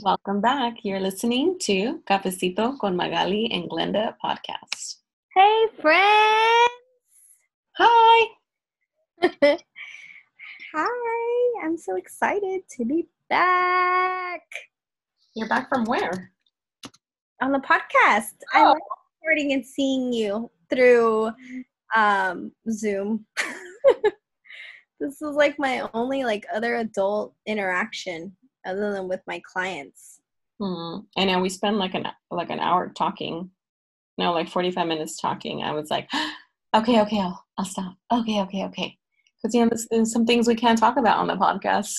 Welcome back. You're listening to Cafecito con Magali and Glenda podcast. Hey, friends! Hi. Hi, I'm so excited to be back You're back from where? on the podcast. I Oh. like recording and seeing you through um, Zoom. this is like my only like other adult interaction other than with my clients. Hmm. I know we spend like an like an hour talking. No, like 45 minutes talking. I was like, okay, okay, I'll, I'll stop. Okay, okay, okay. Because, you know, there's, there's some things we can't talk about on the podcast.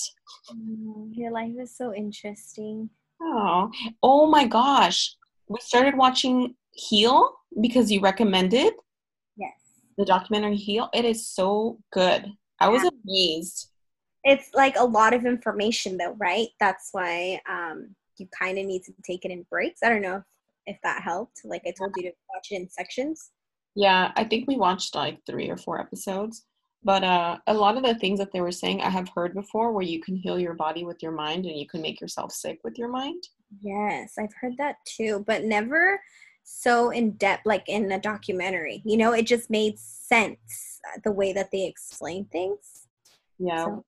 Mm, Your life is so interesting. Oh, oh my gosh. We started watching Heal because you recommended Yes. the documentary Heal. It is so good. I was Yeah. amazed. It's like a lot of information though right? That's why um you kind of need to take it in breaks. I don't know if, if that helped. Like i told you to watch it in sections. Yeah, I think we watched like three or four episodes. But uh, a lot of the things that they were saying, I have heard before, where you can heal your body with your mind and you can make yourself sick with your mind. yes i've heard that too but never so in depth like in a documentary. You know it just made sense uh, the way that they explain things. Yeah, So-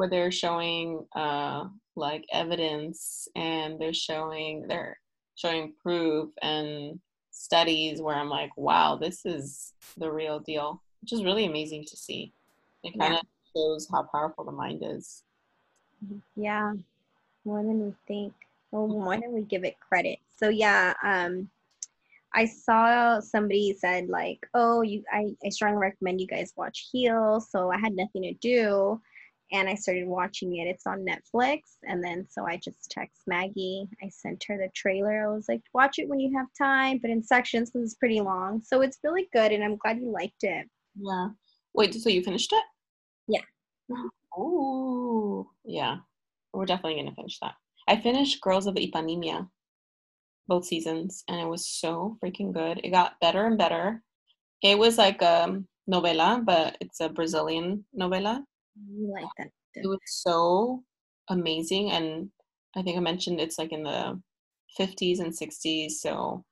where they're showing uh, like evidence and they're showing they're showing proof and studies where I'm like, wow, this is the real deal, which is really amazing to see. It kind of shows how powerful the mind is. yeah more than we think. Well more than we give it credit. So yeah um i saw somebody said like oh you i, I strongly recommend you guys watch heal so i had nothing to do and i started watching it it's on netflix and then so i just text maggie i sent her the trailer i was like watch it when you have time but in sections because it's pretty long so it's really good and i'm glad you liked it Yeah. Wait, so you finished it? Yeah. Oh, yeah. We're definitely gonna finish that. I finished Girls of Ipanema, both seasons, and it was so freaking good. It got better and better. It was like a novela, but it's a Brazilian novela. You like that It was so amazing, and I think I mentioned it's like in the 50s and 60s, so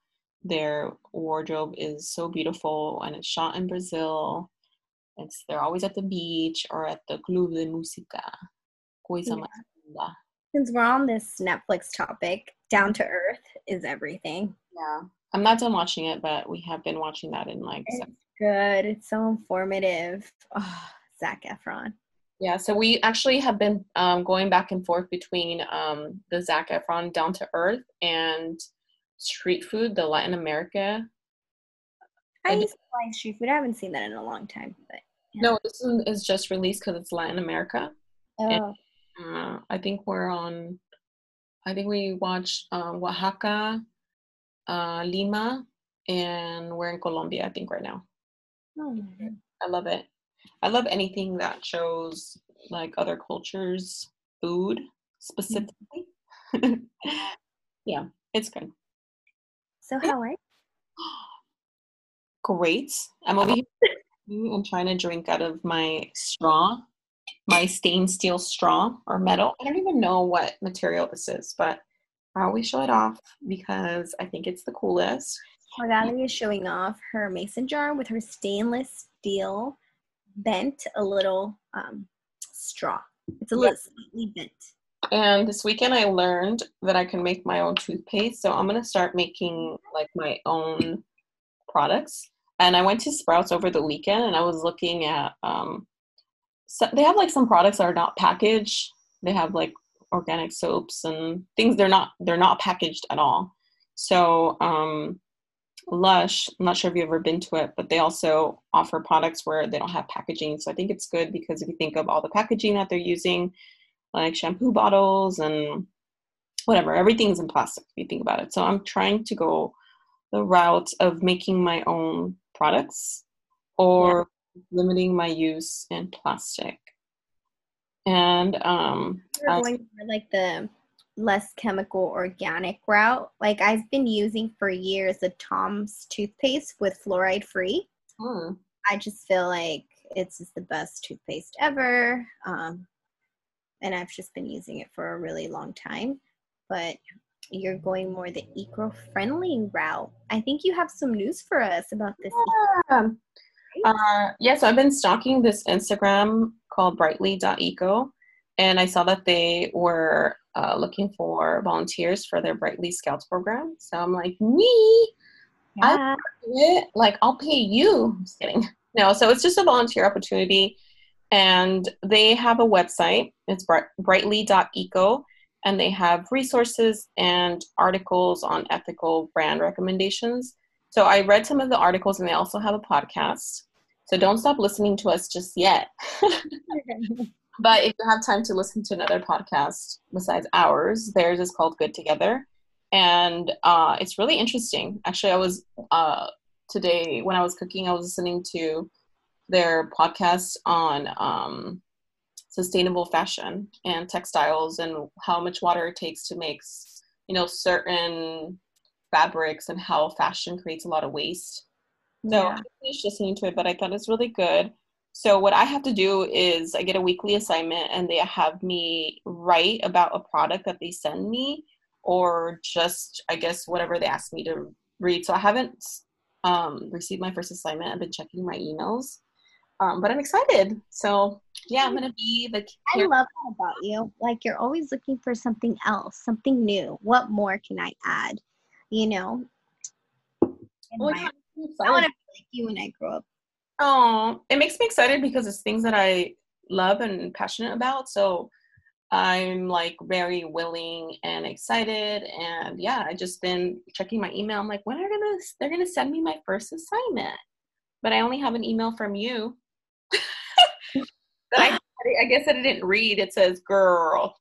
their wardrobe is so beautiful, and it's shot in Brazil. It's they're always at the beach or at the Club de Música. Coisa Yeah. since we're on this netflix topic down to earth is everything Yeah, I'm not done watching it, but we have been watching that in like It's good. It's so informative. Oh, Zac Efron. Yeah. So we actually have been um, going back and forth between um, the Zac Efron Down to Earth and Street Food, the Latin America. I used to like street food. I haven't seen that in a long time. But No, this one is just released because it's Latin America. oh, Uh, I think we're on. I think we watched uh, Oaxaca, uh, Lima, and we're in Colombia. I think right now. oh, I love it. I love anything that shows like other cultures' food specifically. yeah, it's good. so how are you? Great. I'm over here and trying to drink out of my straw, my stained steel straw or metal. I don't even know what material this is, but I always show it off because I think it's the coolest. Magali is showing off her mason jar with her stainless steel bent a little um, straw. It's a little slightly bent. And this weekend I learned that I can make my own toothpaste. So I'm going to start making like my own products. And I went to Sprouts over the weekend and I was looking at um so they have like some products that are not packaged. They have like organic soaps and things they're not they're not packaged at all. So um Lush, I'm not sure if you've ever been to it, but they also offer products where they don't have packaging. So I think it's good because if you think of all the packaging that they're using, like shampoo bottles and whatever, everything's in plastic if you think about it. So I'm trying to go the route of making my own products or limiting my use in plastic. And um I- like the less chemical organic route. Like I've been using for years the Tom's toothpaste with fluoride free. hmm, I just feel like it's just the best toothpaste ever. Um, and I've just been using it for a really long time. but you're going more the eco-friendly route. I think you have some news for us about this. Yeah. Uh, yeah, so I've been stalking this Instagram called brightly.eco, and I saw that they were uh, looking for volunteers for their Brightly Scouts program. So I'm like, me, Yeah. it. Like, I'll pay you. I'm just kidding. No, so it's just a volunteer opportunity. And they have a website. It's bright- brightly.eco. And they have resources and articles on ethical brand recommendations. So I read some of the articles, and they also have a podcast. So don't stop listening to us just yet. But if you have time to listen to another podcast besides ours, theirs is called Good Together. And uh, it's really interesting. Actually, I was uh, today, when I was cooking, I was listening to their podcast on um, sustainable fashion and textiles and how much water it takes to make, you know, certain fabrics and how fashion creates a lot of waste. So Yeah. I finished listening to it, but I thought it's really good. So what I have to do is I get a weekly assignment and they have me write about a product that they send me or just I guess whatever they ask me to read. So I haven't um, received my first assignment. I've been checking my emails. Um, but I'm excited. So yeah, I'm gonna be the I love that about you. Like you're always looking for something else, something new. What more can I add? You know. Well, my- yeah, I'm want to be like you when I grow up. Oh, it makes me excited because it's things that I love and passionate about. So I'm like very willing and excited. And yeah, I just been checking my email. I'm like, when are gonna they're gonna send me my first assignment? But I only have an email from you. that I I guess that I didn't read. It says, "Girl."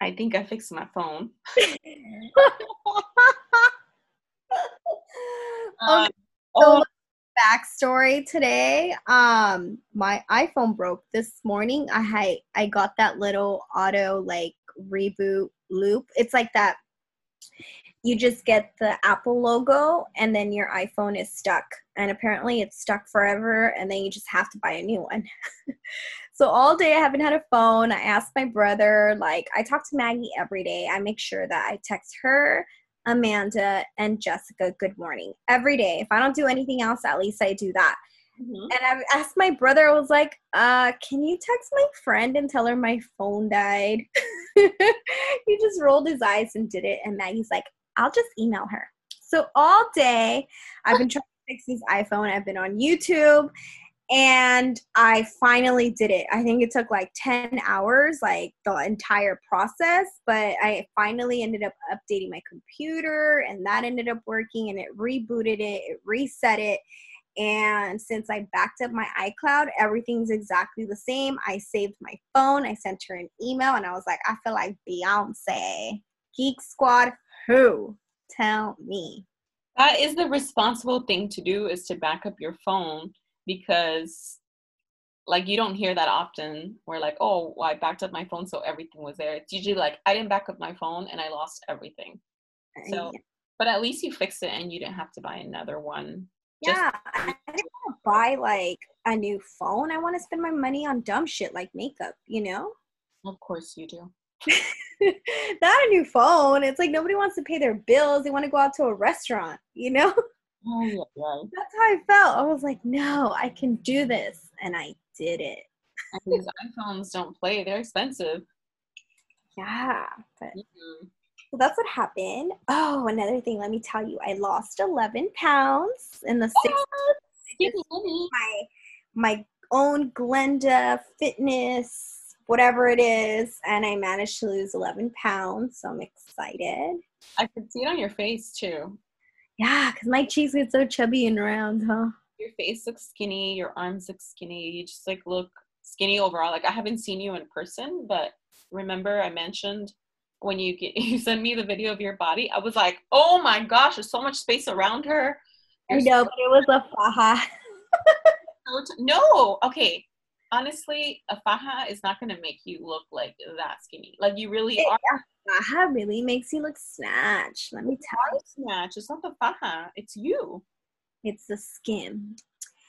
I think I fixed my phone. Okay, um, Um, so backstory today um my iphone broke this morning. I had i got that little auto like reboot loop. It's like that you just get the apple logo and then your iphone is stuck. And apparently it's stuck forever and then you just have to buy a new one. So all day i haven't had a phone. I asked my brother like i talk to maggie every day. I make sure that i text her Amanda and Jessica good morning every day. If I don't do anything else, at least I do that. mhm. And I asked my brother, I was like, uh, can you text my friend and tell her my phone died? he just rolled his eyes and did it. And Maggie's like, I'll just email her. So all day, I've been trying to fix his iPhone. I've been on YouTube and I finally did it. I think it took like 10 hours, like the entire process, but I finally ended up updating my computer and that ended up working and it rebooted it, it reset it. And since I backed up my iCloud, everything's exactly the same. I saved my phone, I sent her an email, and I was like, I feel like Beyonce. Geek Squad, who? Tell me. That is the responsible thing to do is to back up your phone because like you don't hear that often where like oh well, i backed up my phone so everything was there it's usually like i didn't back up my phone and i lost everything uh, so but at least you fixed it and you didn't have to buy another one just- yeah, I didn't want to buy like a new phone. I want to spend my money on dumb shit like makeup, you know? of course you do Not a new phone. It's like nobody wants to pay their bills. They want to go out to a restaurant, you know? oh yeah, yeah. That's how I felt. I was like, no, I can do this. And I did it. And these iphones don't play they're expensive Yeah. But Mhm. so that's what happened. Oh, another thing, let me tell you, I lost 11 pounds in the six me my my own Glenda fitness, whatever it is, and I managed to lose 11 pounds. So I'm excited. i could see it on your face too Yeah, because my cheeks get so chubby and round, huh? your face looks skinny, your arms look skinny, you just like look skinny overall. Like I haven't seen you in person, but remember I mentioned when you get you sent me the video of your body, I was like, oh my gosh, there's so much space around her. I You're know, but it was a faja. no, okay. Honestly, a faja is not gonna make you look like that skinny. Like you really It- are Faja really makes you look snatched. Let me tell you, snatch. It's not the faja, it's you. it's the skin.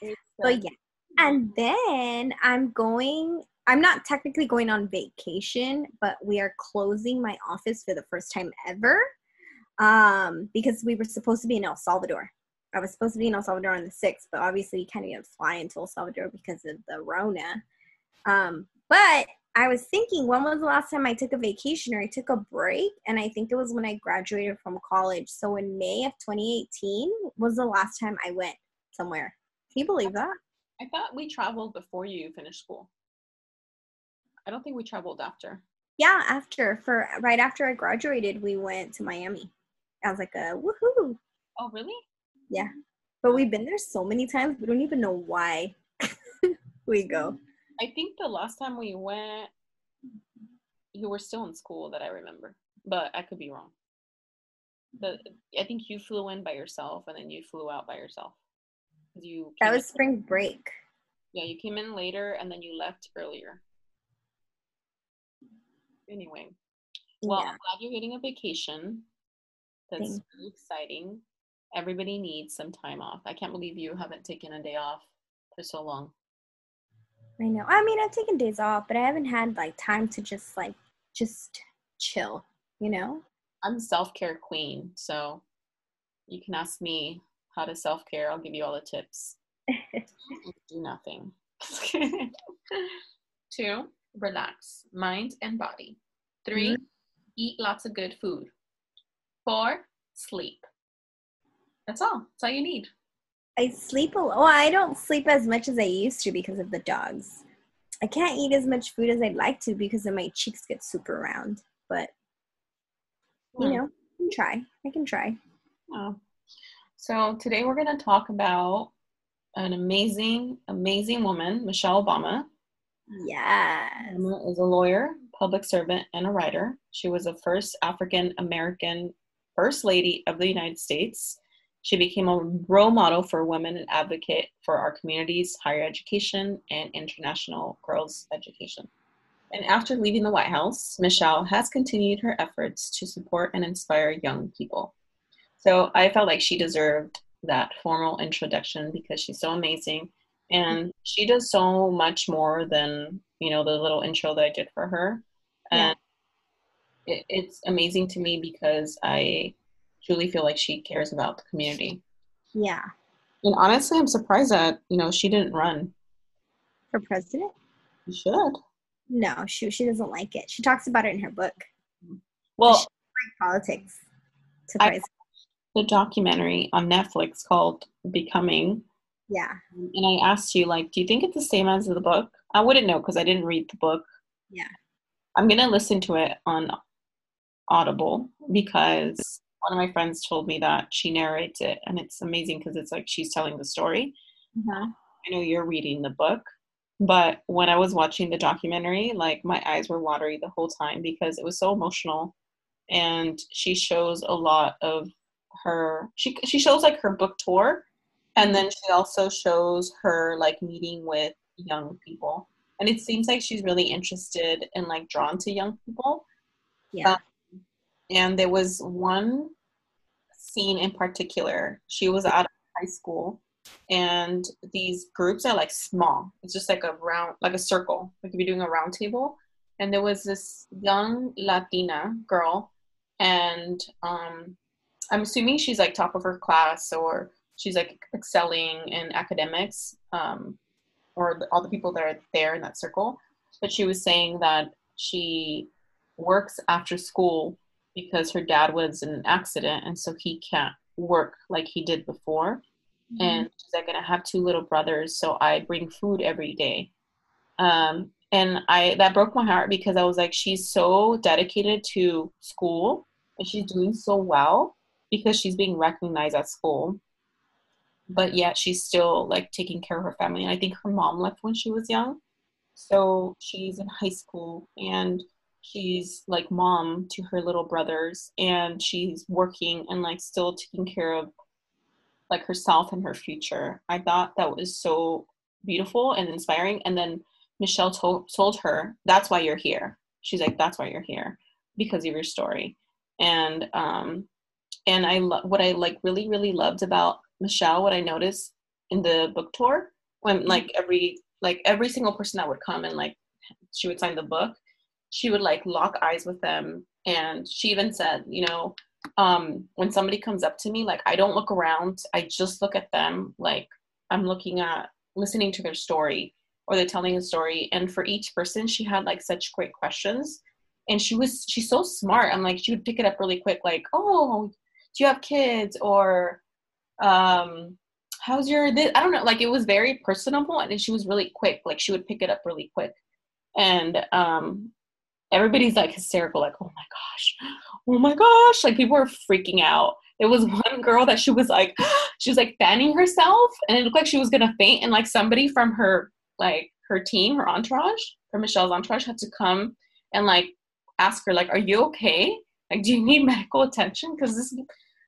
It's So yeah. And then I'm going I'm not technically going on vacation, but we are closing my office for the first time ever um, because we were supposed to be in El Salvador. I was supposed to be in El Salvador on the 6th, but obviously you can't even fly into El Salvador because of the Rona. Um, but I was thinking, when was the last time I took a vacation or I took a break? And I think it was when I graduated from college. So in May of 2018 was the last time I went somewhere. Can you believe that? I thought we traveled before you finished school. I don't think we traveled after. Yeah, after for right after I graduated, we went to Miami. I was like a woohoo. Oh really? Yeah. But we've been there so many times, we don't even know why we go. I think the last time we went, you were still in school that I remember, but I could be wrong. But I think you flew in by yourself and then you flew out by yourself. You that was in, spring break. Yeah, you came in later and then you left earlier. Anyway, well, yeah. I'm glad you're getting a vacation. That's Thanks. really exciting. Everybody needs some time off. I can't believe you haven't taken a day off for so long. I know. I mean, I've taken days off, but I haven't had like time to just like just chill, you know? I'm self-care queen, so you can ask me how to self-care. I'll give you all the tips. Do nothing. Two, relax, mind and body. 3 mm-hmm. eat lots of good food. Four, sleep. That's all. That's all you need. I sleep a lot. Well, I don't sleep as much as I used to because of the dogs. I can't eat as much food as I'd like to because of my cheeks get super round. But you hmm. know, I can try. I can try. Oh. So today we're going to talk about an amazing, amazing woman, Michelle Obama. Yes. Obama is a lawyer, public servant, and a writer. She was the first African American First Lady of the United States. She became a role model for women and advocate for our communities, higher education, and international girls' education. And after leaving the White House, Michelle has continued her efforts to support and inspire young people. So I felt like she deserved that formal introduction because she's so amazing and she does so much more than you know the little intro that I did for her. And yeah. it, it's amazing to me because I truly feel like she cares about the community. Yeah. And honestly, I'm surprised that you know she didn't run for president. You should. No, she she doesn't like it. She talks about it in her book. Well, like politics. I, the documentary on Netflix called Becoming. Yeah. And I asked you, like, do you think it's the same as the book? I wouldn't know because I didn't read the book. Yeah. I'm gonna listen to it on Audible because one of my friends told me that she narrates it and it's amazing because it's like she's telling the story. Mm-hmm. I know you're reading the book, but when I was watching the documentary, like my eyes were watery the whole time because it was so emotional and she shows a lot of her she she shows like her book tour and then she also shows her like meeting with young people and it seems like she's really interested and like drawn to young people yeah um, and there was one scene in particular. She was out of high school and these groups are like small. It's just like a round like a circle. Like if you're doing a round table. And there was this young latina girl and um i'm assuming she's like top of her class or she's like excelling in academics um or the, all the people that are there in that circle. But she was saying that she works after school because her dad was in an accident and so he can't work like he did before. Mm-hmm. and she's like and i have two little brothers so i bring food every day. Um, and i that broke my heart because i was like she's so dedicated to school and she's doing so well because she's being recognized at school but yet she's still like taking care of her family. And i think her mom left when she was young so she's in high school and she's like mom to her little brothers and she's working and like still taking care of like herself and her future. I thought that was so beautiful and inspiring and then michelle told, told her that's why you're here. She's like that's why you're here because of your story. And um and i lo- what i like really really loved about michelle what i noticed in the book tour when like every like every single person that would come and like she would sign the book, she would like lock eyes with them. And she even said, you know, um, when somebody comes up to me, like I don't look around, I just look at them like I'm looking at listening to their story or they're telling a story. And for each person, she had like such great questions. And she was she's so smart. I'm like, she would pick it up really quick, like, oh, do you have kids? Or um, how's your this? I don't know, like it was very personable and she was really quick. Like she would pick it up really quick. And um everybody's like hysterical, like, oh my gosh, oh my gosh. Like people were freaking out. There was one girl that she was like, she was like fanning herself and it looked like she was gonna faint. And like somebody from her, like her team, her entourage, from Michelle's entourage had to come and like ask her, like, are you okay? Like, do you need medical attention? Because this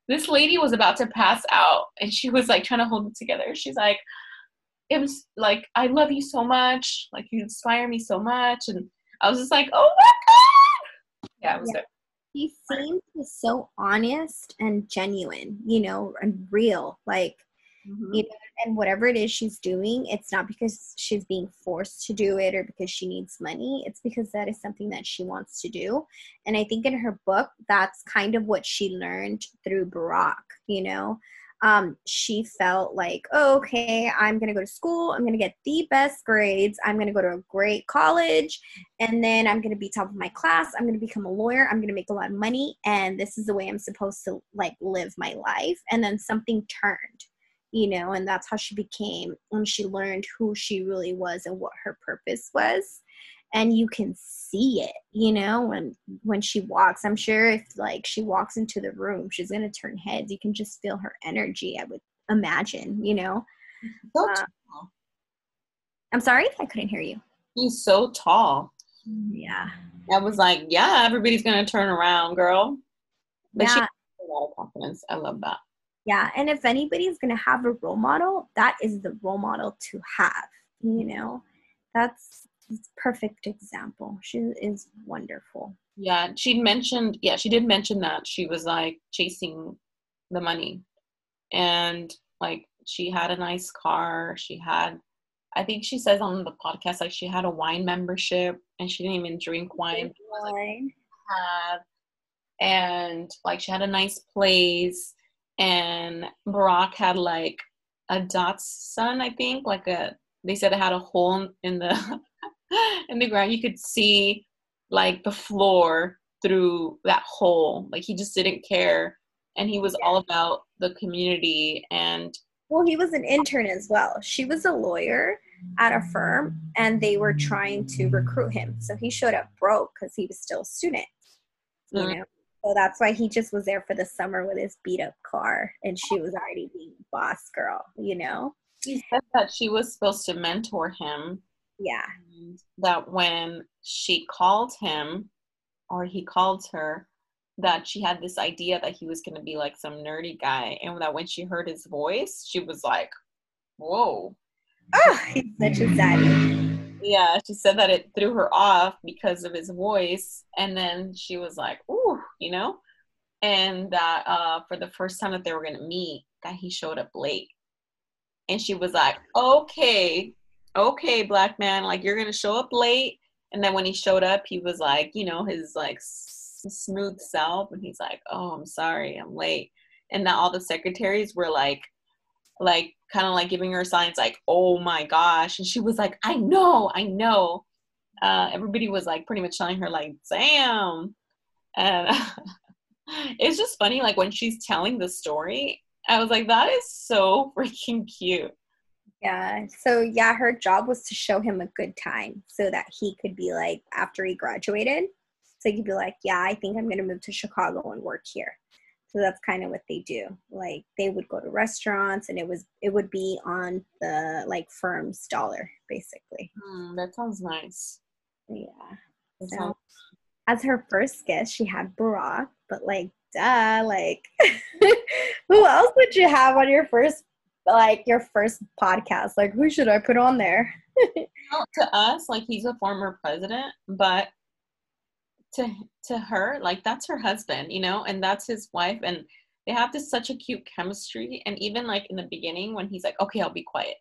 this lady was about to pass out and she was like trying to hold it together. She's like, it was like, I love you so much. Like you inspire me so much. And I was just like, oh my God. Yeah, it was yeah. He seems so honest and genuine, you know, and real. Like, mm-hmm. you know, and whatever it is she's doing, it's not because she's being forced to do it or because she needs money. It's because that is something that she wants to do. And I think in her book, that's kind of what she learned through Barack, you know um, she felt like, oh, okay, I'm going to go to school. I'm going to get the best grades. I'm going to go to a great college. And then I'm going to be top of my class. I'm going to become a lawyer. I'm going to make a lot of money. And this is the way I'm supposed to like live my life. And then something turned, you know, and that's how she became when she learned who she really was and what her purpose was and you can see it you know when when she walks. I'm sure if like she walks into the room she's going to turn heads. You can just feel her energy i would imagine you know? So uh, i'm sorry? I couldn't hear you. He's so tall. Yeah. I was like yeah everybody's going to turn around girl. But yeah. she has a lot of confidence. I love that. Yeah and if anybody's going to have a role model that is the role model to have you know? That's perfect example. She is wonderful. Yeah, she mentioned, yeah, she did mention that she was like chasing the money. And like she had a nice car. She had, I think she says on the podcast, like she had a wine membership and she didn't even drink wine. wine. Had, and like she had a nice place. And Barack had like a Datsun, I think, like a, they said it had a hole in the in the ground. You could see like the floor through that hole. Like he just didn't care. And he was yeah. all about the community and well, he was an intern as well. She was a lawyer at a firm and they were trying to recruit him. So he showed up broke because he was still a student. You mm-hmm. know? So that's why he just was there for the summer with his beat up car and she was already being boss girl, you know? He said that she was supposed to mentor him yeah. That when she called him or he called her, that she had this idea that he was going to be like some nerdy guy. And that when she heard his voice, she was like, whoa. Oh, he's such a zaddy. Yeah, she said that it threw her off because of his voice. And then she was like, ooh, you know? And that uh, for the first time that they were going to meet, that he showed up late. And she was like, okay, okay, black man, like you're gonna show up late. And then when he showed up, he was like, you know, his like s- smooth self, and he's like, oh, I'm sorry, I'm late. And now all the secretaries were like, like kind of like giving her signs, like, oh my gosh, and she was like, I know, I know. Uh, everybody was like pretty much telling her like, damn. And it's just funny, like when she's telling the story, I was like, that is so freaking cute. Yeah. So yeah, her job was to show him a good time so that he could be like after he graduated. So he'd be like, Yeah, I think I'm gonna move to Chicago and work here. So that's kind of what they do. Like they would go to restaurants and it was it would be on the like firm's dollar, basically. Mm, that sounds nice. Yeah. so sounds- as her first guest, she had Barack, but like duh, like who else would you have on your first like your first podcast like who should i put on there to us like he's a former president but to to her like that's her husband you know and that's his wife and they have this such a cute chemistry and even like in the beginning when he's like okay i'll be quiet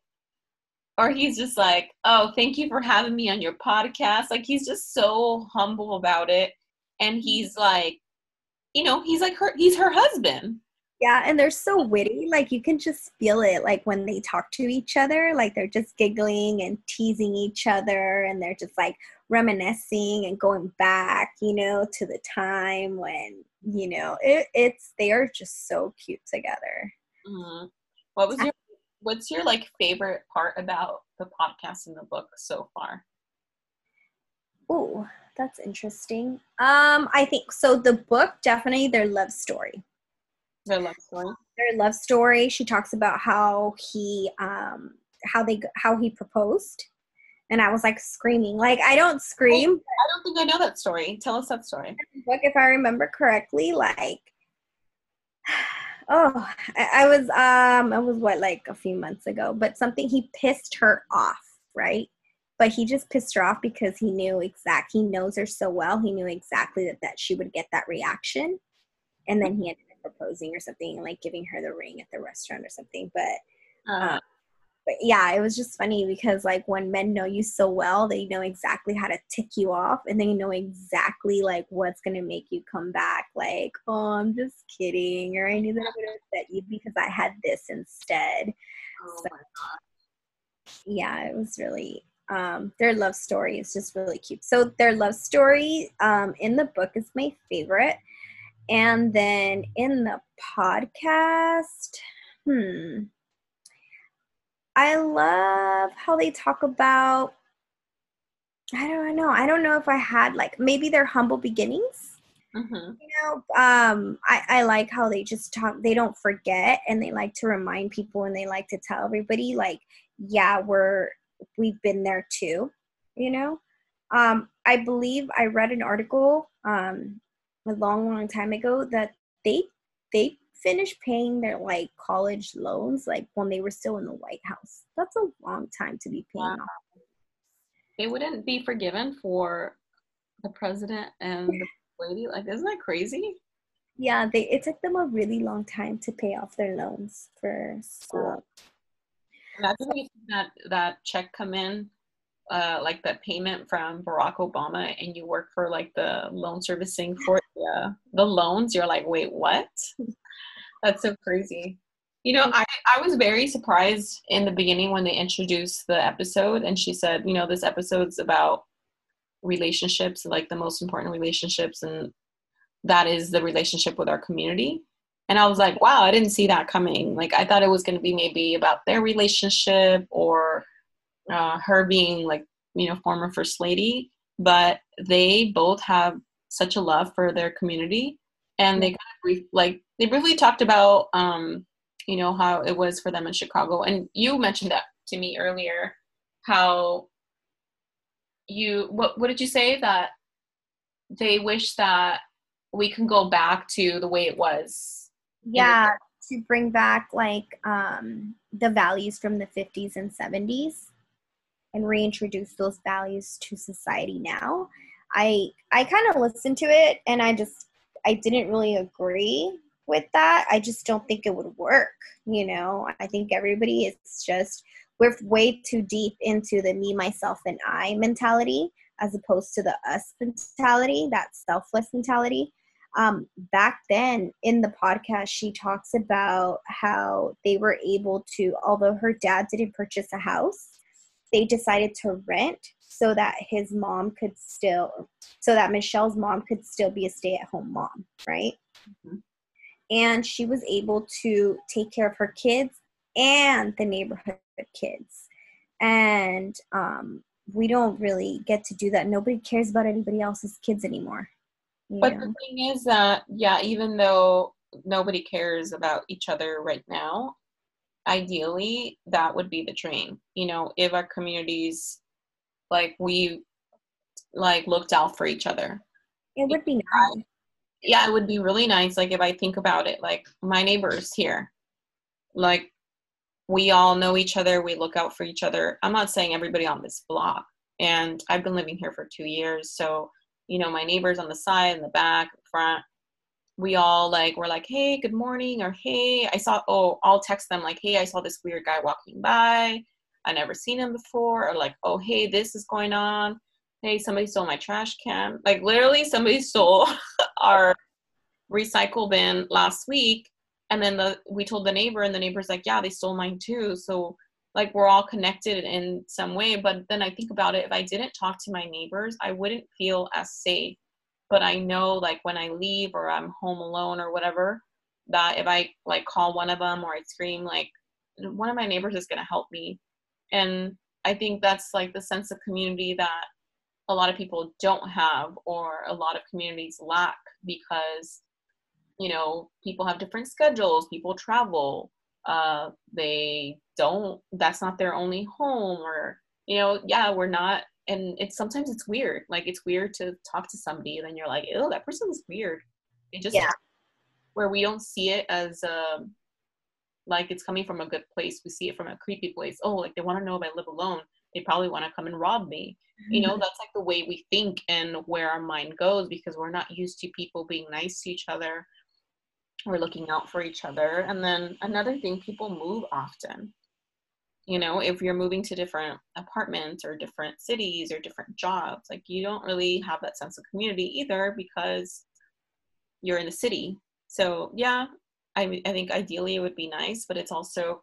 or he's just like, "Oh, thank you for having me on your podcast." Like he's just so humble about it, and he's like, you know, he's like her. He's her husband. Yeah, and they're so witty. Like you can just feel it like when they talk to each other, like they're just giggling and teasing each other and they're just like reminiscing and going back, you know, to the time when, you know, it, it's they are just so cute together. Mm-hmm. What was your what's your like favorite part about the podcast and the book so far? Oh, that's interesting. Um, I think so. The book definitely their love story. Their love story. Their love story. She talks about how he, um, how they, how he proposed, and I was like screaming. Like I don't scream. I don't think I know that story. Tell us that story. Book, if I remember correctly, like oh I, was um i was what like a few months ago but something he pissed her off right but he just pissed her off because he knew exact he knows her so well he knew exactly that, that she would get that reaction and then he ended proposing or something like giving her the ring at the restaurant or something but uh, but yeah, it was just funny because like when men know you so well, they know exactly how to tick you off and they know exactly like what's gonna make you come back. Like, oh, I'm just kidding, or I knew that I would have upset you because I had this instead. Oh so, my god. Yeah, it was really um their love story is just really cute. So their love story um in the book is my favorite. And then in the podcast, hmm I love how they talk about I don't know. I don't know if I had like maybe their humble beginnings. Mm-hmm. You know, um, I, I like how they just talk. They don't forget, and they like to remind people, and they like to tell everybody, like, yeah, we're we've been there too. You know, um, I believe I read an article um, a long, long time ago that they they finished paying their like college loans like when they were still in the White House. That's a long time to be paying wow. off. They wouldn't be forgiven for the president and the lady. Like, isn't that crazy? Yeah, they it took them a really long time to pay off their loans for uh, school. Imagine if that that check come in, uh, like the payment from Barack Obama, and you work for like the loan servicing for the, the loans. You're like, wait, what? That's so crazy. You know, I, I was very surprised in the beginning when they introduced the episode and she said, you know, this episode's about relationships, like the most important relationships, and that is the relationship with our community. And I was like, wow, I didn't see that coming. Like, I thought it was going to be maybe about their relationship or uh, her being like, you know, former First Lady. But they both have such a love for their community and they kind of brief, like they briefly talked about um, you know how it was for them in Chicago, and you mentioned that to me earlier. How you what what did you say that they wish that we can go back to the way it was? Yeah, to bring back like um, the values from the 50s and 70s and reintroduce those values to society now. I I kind of listened to it and I just I didn't really agree with that. I just don't think it would work. You know, I think everybody is just, we're way too deep into the me, myself, and I mentality as opposed to the us mentality, that selfless mentality. Um, back then in the podcast, she talks about how they were able to, although her dad didn't purchase a house, they decided to rent so that his mom could still so that Michelle's mom could still be a stay-at-home mom, right? Mm-hmm. And she was able to take care of her kids and the neighborhood kids. And um, we don't really get to do that. Nobody cares about anybody else's kids anymore. But know? the thing is that, yeah, even though nobody cares about each other right now, ideally that would be the dream. You know, if our communities like we like looked out for each other. It would be nice. Yeah, it would be really nice. Like if I think about it, like my neighbors here, like we all know each other. We look out for each other. I'm not saying everybody on this block, and I've been living here for two years, so you know my neighbors on the side and the back, front. We all like we're like, hey, good morning, or hey, I saw. Oh, I'll text them like, hey, I saw this weird guy walking by I never seen him before, or like, oh hey, this is going on. Hey, somebody stole my trash can. Like literally, somebody stole our recycle bin last week, and then the we told the neighbor, and the neighbor's like, yeah, they stole mine too. So like we're all connected in some way. But then I think about it, if I didn't talk to my neighbors, I wouldn't feel as safe. But I know like when I leave or I'm home alone or whatever, that if I like call one of them or I scream, like one of my neighbors is gonna help me. And I think that's like the sense of community that a lot of people don't have or a lot of communities lack because you know people have different schedules people travel uh they don't that's not their only home or you know yeah we're not and it's sometimes it's weird like it's weird to talk to somebody and then you're like oh that person's weird. It just yeah. where we don't see it as um like it's coming from a good place we see it from a creepy place oh like they want to know if i live alone they probably want to come and rob me. You know that's like the way we think and where our mind goes because we're not used to people being nice to each other. We're looking out for each other and then another thing people move often you know if you're moving to different apartments or different cities or different jobs like you don't really have that sense of community either because you're in the city. So yeah i, I think ideally it would be nice but it's also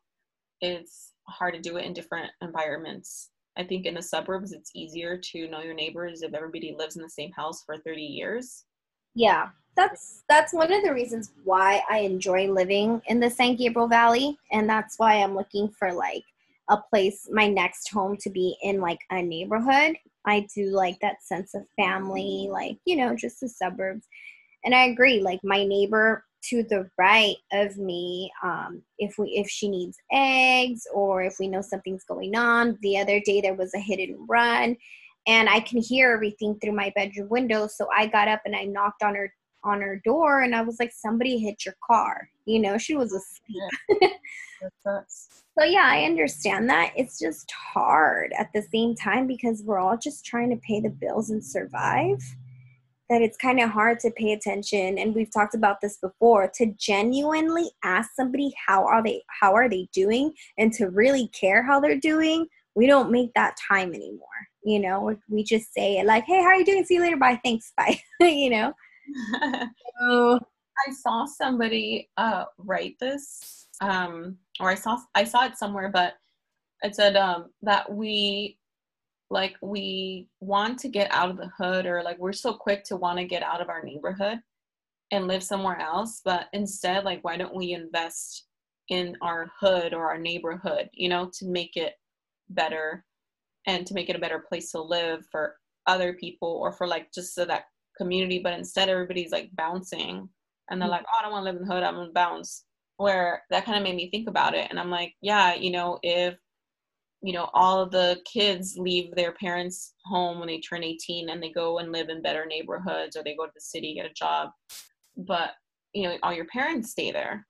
it's hard to do it in different environments. I think in the suburbs it's easier to know your neighbors if everybody lives in the same house for 30 years. Yeah that's that's one of the reasons why i enjoy living in the san gabriel valley and that's why i'm looking for like a place my next home to be in like a neighborhood. I do like that sense of family like you know just the suburbs. And i agree like my neighbor to the right of me um, if we if she needs eggs or if we know something's going on. The other day there was a hit and run and i can hear everything through my bedroom window. So i got up and i knocked on her on her door and i was like somebody hit your car. You know she was asleep. Yeah. So yeah, I understand that. It's just hard at the same time because we're all just trying to pay the bills and survive. That it's kind of hard to pay attention and we've talked about this before to genuinely ask somebody how are they how are they doing and to really care how they're doing. We don't make that time anymore. You know, we just say it like, "Hey, how are you doing? See you later. Bye. Thanks. Bye." you know. so I saw somebody uh, write this um, or I saw I saw it somewhere, but it said um, that we like we want to get out of the hood or like we're so quick to want to get out of our neighborhood and live somewhere else but instead like why don't we invest in our hood or our neighborhood you know to make it better and to make it a better place to live for other people or for like just so that community but instead everybody's like bouncing and they're mm. like oh i don't want to live in the hood i'm gonna bounce where that kind of made me think about it and i'm like yeah you know if you know all of the kids leave their parents home when they turn 18 and they go and live in better neighborhoods or they go to the city get a job but you know all your parents stay there.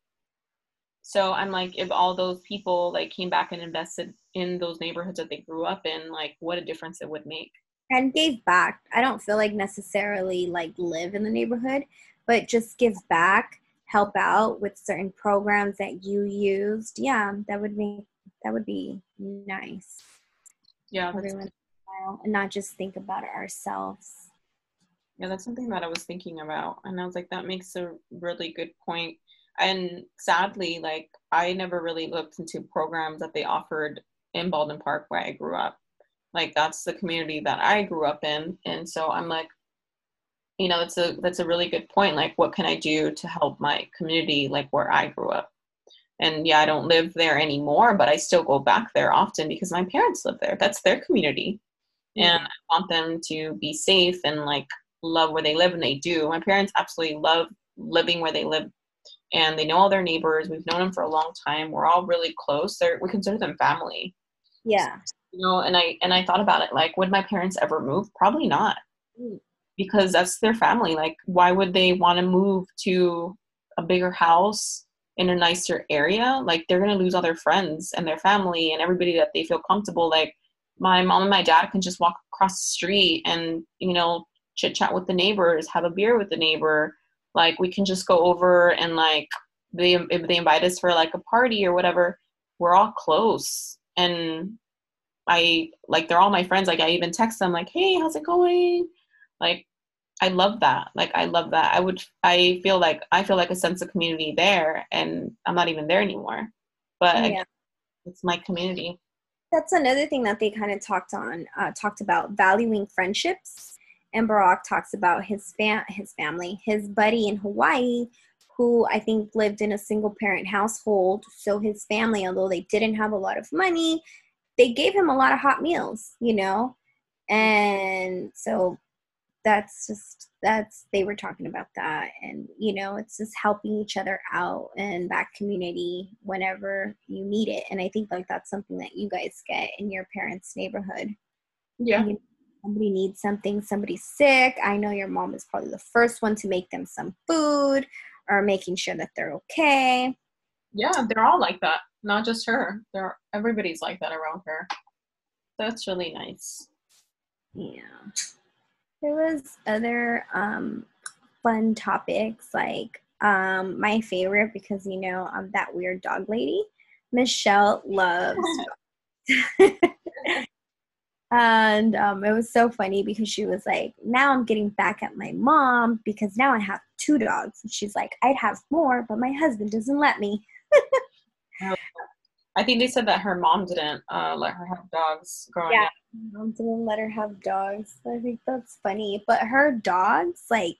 So i'm like if all those people like came back and invested in those neighborhoods that they grew up in like what a difference it would make. And gave back. I don't feel like necessarily like live in the neighborhood but just give back help out with certain programs that you used. Yeah that would be that would be nice. Yeah. Everyone and not just think about it ourselves. Yeah that's something that i was thinking about and i was like that makes a really good point. And sadly like i never really looked into programs that they offered in baldwin park where i grew up. Like that's the community that i grew up in and so i'm like you know it's a that's a really good point like what can i do to help my community like where i grew up? And yeah i don't live there anymore but i still go back there often because my parents live there. That's their community. And i want them to be safe and like love where they live and they do. My parents absolutely love living where they live and they know all their neighbors. We've known them for a long time. We're all really close. They're, we consider them family. Yeah. You know and i and i thought about it like would my parents ever move? Probably not. Mm because that's their family. Like, why would they want to move to a bigger house in a nicer area? Like, they're going to lose all their friends and their family and everybody that they feel comfortable. Like, my mom and my dad can just walk across the street and, you know, chit chat with the neighbors, have a beer with the neighbor. Like, we can just go over and, like, they, if they invite us for like a party or whatever, we're all close. And I like they're all my friends. Like I even text them like, "Hey, how's it going?" Like I love that. Like I love that. I would I feel like I feel like a sense of community there and I'm not even there anymore. But yeah. it's my community. That's another thing that they kind of talked on uh, talked about valuing friendships and Barack talks about his fam his family, his buddy in Hawaii who I think lived in a single parent household. So his family, although they didn't have a lot of money, they gave him a lot of hot meals, you know? And so that's just that's they were talking about that and you know it's just helping each other out and that community whenever you need it. And i think like that's something that you guys get in your parents neighborhood. Yeah. You know, somebody needs something somebody's sick. I know your mom is probably the first one to make them some food or making sure that they're okay. Yeah they're all like that not just her. They're everybody's like that around her. That's really nice. Yeah there was other um, fun topics like um, my favorite because you know I'm that weird dog lady. Michelle loves and um, it was so funny because she was like, "Now I'm getting back at my mom because now I have two dogs." And she's like, "I'd have more, but my husband doesn't let me." I think they said that her mom didn't uh, let her have dogs growing yeah. up. Mom didn't let her have dogs. I think that's funny. But her dogs, like,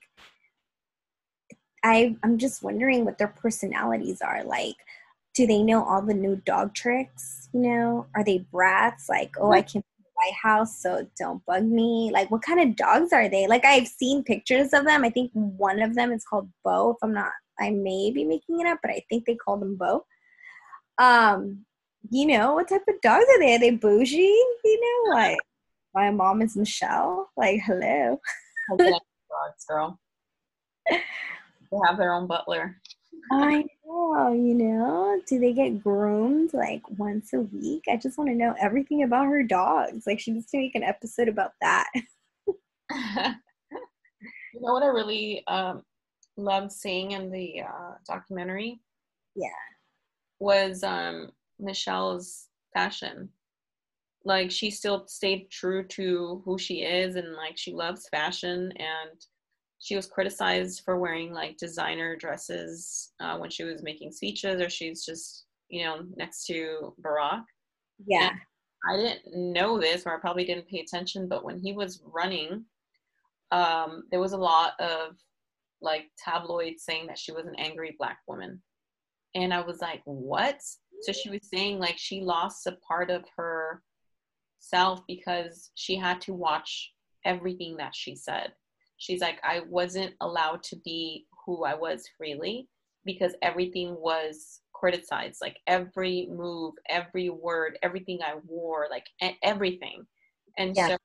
I I'm just wondering what their personalities are. Like, do they know all the new dog tricks? You know, are they brats? Like, oh, I can't White House, so don't bug me. Like, what kind of dogs are they? Like, I've seen pictures of them. I think one of them is called Bo. If I'm not, I may be making it up, but I think they call them Bo. Um, you know, what type of dogs are they? Are they bougie? You know, like my mom is Michelle. Like, hello. dogs, girl. They have their own butler. I know, you know. Do they get groomed like once a week? I just want to know everything about her dogs. Like she needs to make an episode about that. you know what I really um, loved seeing in the uh, documentary? Yeah. Was um, Michelle's fashion. Like she still stayed true to who she is and like she loves fashion and she was criticized for wearing like designer dresses uh, when she was making speeches or she's just you know next to Barack. Yeah. And I didn't know this or I probably didn't pay attention, but when he was running, um, there was a lot of like tabloids saying that she was an angry black woman. And I was like, what? So she was saying like she lost a part of her self because she had to watch everything that she said. She's like, I wasn't allowed to be who I was freely because everything was criticized. Like every move, every word, everything I wore, like everything. And yeah. so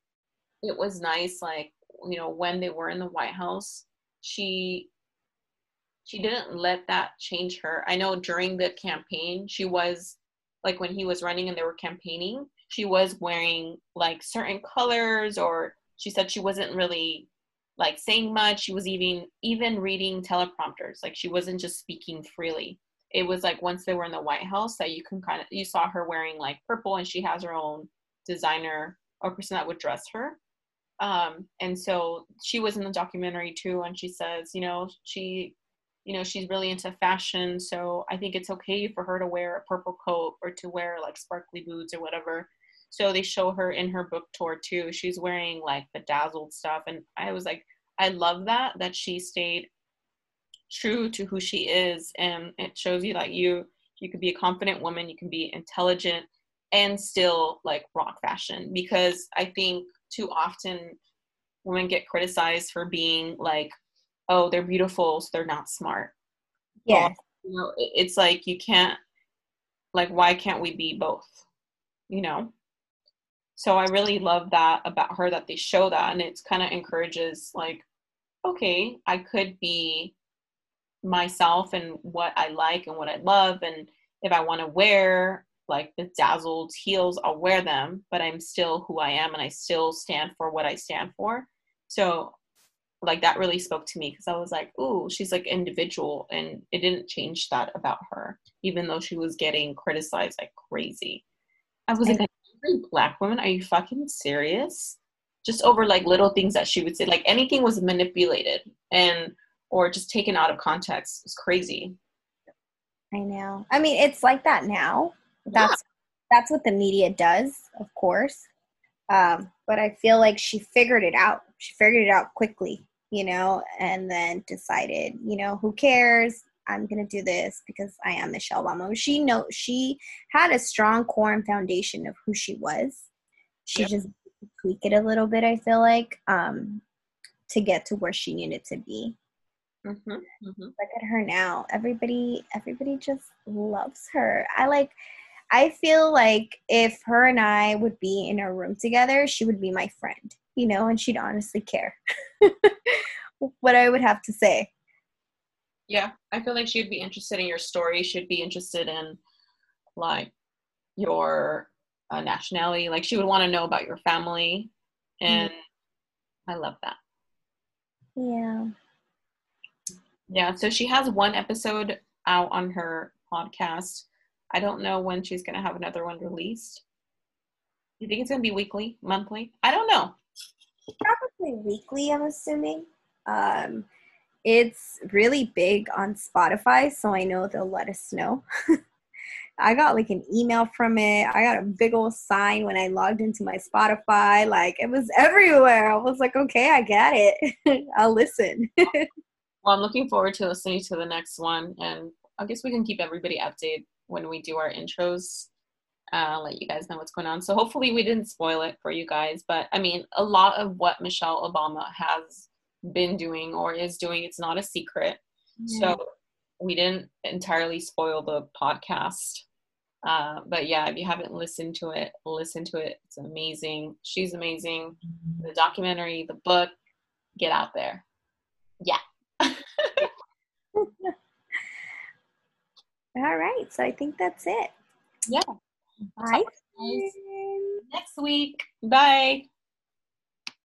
it was nice, like, you know, when they were in the White House, she she didn't let that change her. I know during the campaign, she was like when he was running and they were campaigning, she was wearing like certain colors or she said she wasn't really like saying much. She was even even reading teleprompters. Like she wasn't just speaking freely. It was like once they were in the White House that you can kind of you saw her wearing like purple and she has her own designer or person that would dress her. Um, and so she was in the documentary too, and she says, you know, she you know she's really into fashion so i think it's okay for her to wear a purple coat or to wear like sparkly boots or whatever. So they show her in her book tour too. She's wearing like bedazzled stuff and i was like i love that that she stayed true to who she is and it shows you that you you can be a confident woman you can be intelligent and still like rock fashion. Because i think too often women get criticized for being like oh they're beautiful so they're not smart. Yeah. You know it's like you can't like why can't we be both you know? So i really love that about her that they show that and it kind of encourages like okay i could be myself and what i like and what i love and if i want to wear like the dazzled heels i'll wear them but i'm still who i am and i still stand for what i stand for. So like that really spoke to me because I was like, "Ooh, she's like individual," and it didn't change that about her, even though she was getting criticized like crazy. I was like, black woman, are you fucking serious? Just over like little things that she would say, like anything was manipulated and or just taken out of context. It's crazy. I know. I mean, it's like that now. That's yeah. that's what the media does, of course. Um, but I feel like she figured it out. She figured it out quickly, you know, and then decided, you know, who cares? I'm gonna do this because I am Michelle Obama. She know she had a strong core and foundation of who she was. She yep. just tweak it a little bit. I feel like um, to get to where she needed to be. Mm-hmm, mm-hmm. Look at her now. Everybody, everybody just loves her. I like. I feel like if her and I would be in a room together, she would be my friend, you know, and she'd honestly care what I would have to say. Yeah, I feel like she'd be interested in your story. She'd be interested in like your uh, nationality. Like she would want to know about your family, and mm I love that. Yeah. Yeah. So she has one episode out on her podcast. I don't know when she's gonna have another one released. You think it's gonna be weekly, monthly? I don't know. Probably weekly. I'm assuming. Um, it's really big on Spotify, so I know they'll let us know. I got like an email from it. I got a big old sign when I logged into my Spotify. Like it was everywhere. I was like, okay, I get it. I'll listen. well, I'm looking forward to listening to the next one. And I guess we can keep everybody updated when we do our intros. Uh, let you guys know what's going on. So hopefully we didn't spoil it for you guys. But I mean, a lot of what Michelle Obama has been doing or is doing. It's not a secret. Yeah. So we didn't entirely spoil the podcast. Uh, but yeah, if you haven't listened to it, listen to it. It's amazing. She's amazing. The documentary, the book, get out there. Yeah. All right. So I think that's it. Yeah. Bye. Next week. Bye.